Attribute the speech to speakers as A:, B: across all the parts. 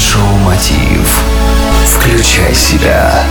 A: Майншоу Мотив. Включай себя.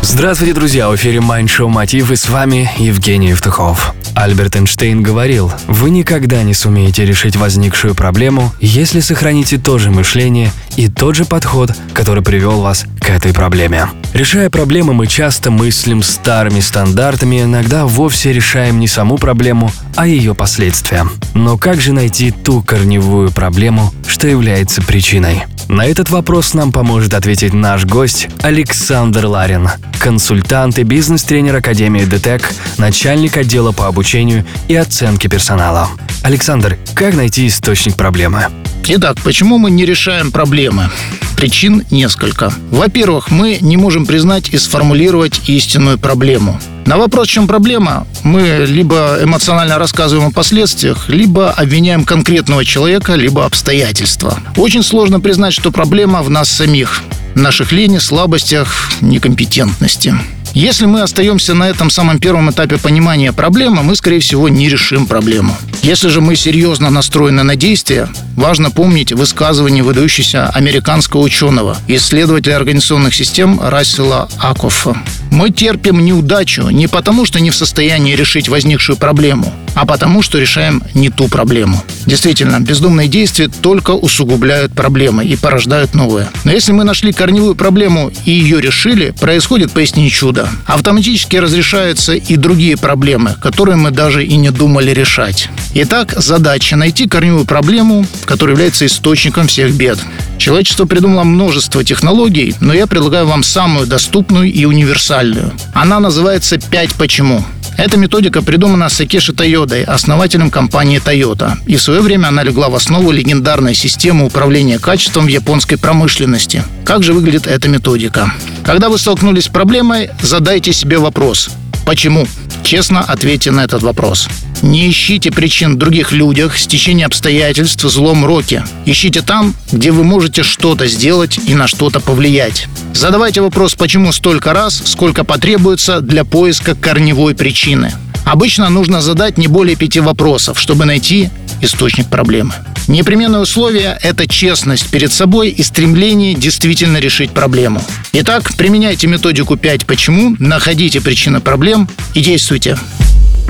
B: Здравствуйте, друзья! В эфире Mind Show Мотив и с вами Евгений Евтухов. Альберт Эйнштейн говорил, вы никогда не сумеете решить возникшую проблему, если сохраните то же мышление и тот же подход, который привел вас к этой проблеме. Решая проблемы, мы часто мыслим старыми стандартами, иногда вовсе решаем не саму проблему, а ее последствия. Но как же найти ту корневую проблему, что является причиной? На этот вопрос нам поможет ответить наш гость Александр Ларин, консультант и бизнес-тренер Академии ДТЭК, начальник отдела по обучению и оценке персонала. Александр, как найти источник проблемы?
C: Итак, почему мы не решаем проблемы? Причин несколько. Во-первых, мы не можем признать и сформулировать истинную проблему. На вопрос, в чем проблема, мы либо эмоционально рассказываем о последствиях, либо обвиняем конкретного человека, либо обстоятельства. Очень сложно признать, что проблема в нас самих, наших лени, слабостях, некомпетентности. Если мы остаемся на этом самом первом этапе понимания проблемы, мы, скорее всего, не решим проблему. Если же мы серьезно настроены на действие, важно помнить высказывание выдающегося американского ученого, исследователя организационных систем Рассела Акоффа. Мы терпим неудачу не потому, что не в состоянии решить возникшую проблему, а потому, что решаем не ту проблему. Действительно, бездумные действия только усугубляют проблемы и порождают новые. Но если мы нашли корневую проблему и ее решили, происходит поистине чудо. Автоматически разрешаются и другие проблемы, которые мы даже и не думали решать. Итак, задача найти корневую проблему, которая является источником всех бед. Человечество придумало множество технологий, но я предлагаю вам самую доступную и универсальную. Она называется «5 почему». Эта методика придумана Сакеши Тойодой, основателем компании Toyota. И в свое время она легла в основу легендарной системы управления качеством в японской промышленности. Как же выглядит эта методика? Когда вы столкнулись с проблемой, задайте себе вопрос – Почему? Честно ответьте на этот вопрос. Не ищите причин в других людях, стечение обстоятельств, злом роке. Ищите там, где вы можете что-то сделать и на что-то повлиять. Задавайте вопрос «почему» столько раз, сколько потребуется для поиска корневой причины. Обычно нужно задать не более пяти вопросов, чтобы найти источник проблемы. Непременное условие – это честность перед собой и стремление действительно решить проблему. Итак, применяйте методику 5 «Почему», находите причины проблем и действуйте.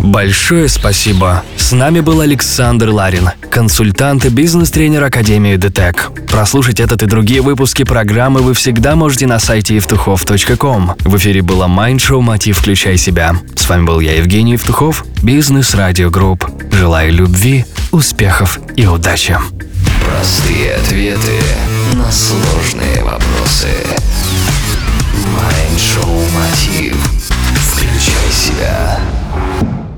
B: Большое спасибо. С нами был Александр Ларин, консультант и бизнес-тренер Академии ДТЭК. Прослушать этот и другие выпуски программы вы всегда можете на сайте evtuhov.com. В эфире было Mind Show «Мотив. Включай себя». С вами был я, Евгений Евтухов, Бизнес Радио Групп. Желаю любви, успехов и удачи.
A: Простые ответы на сложные вопросы.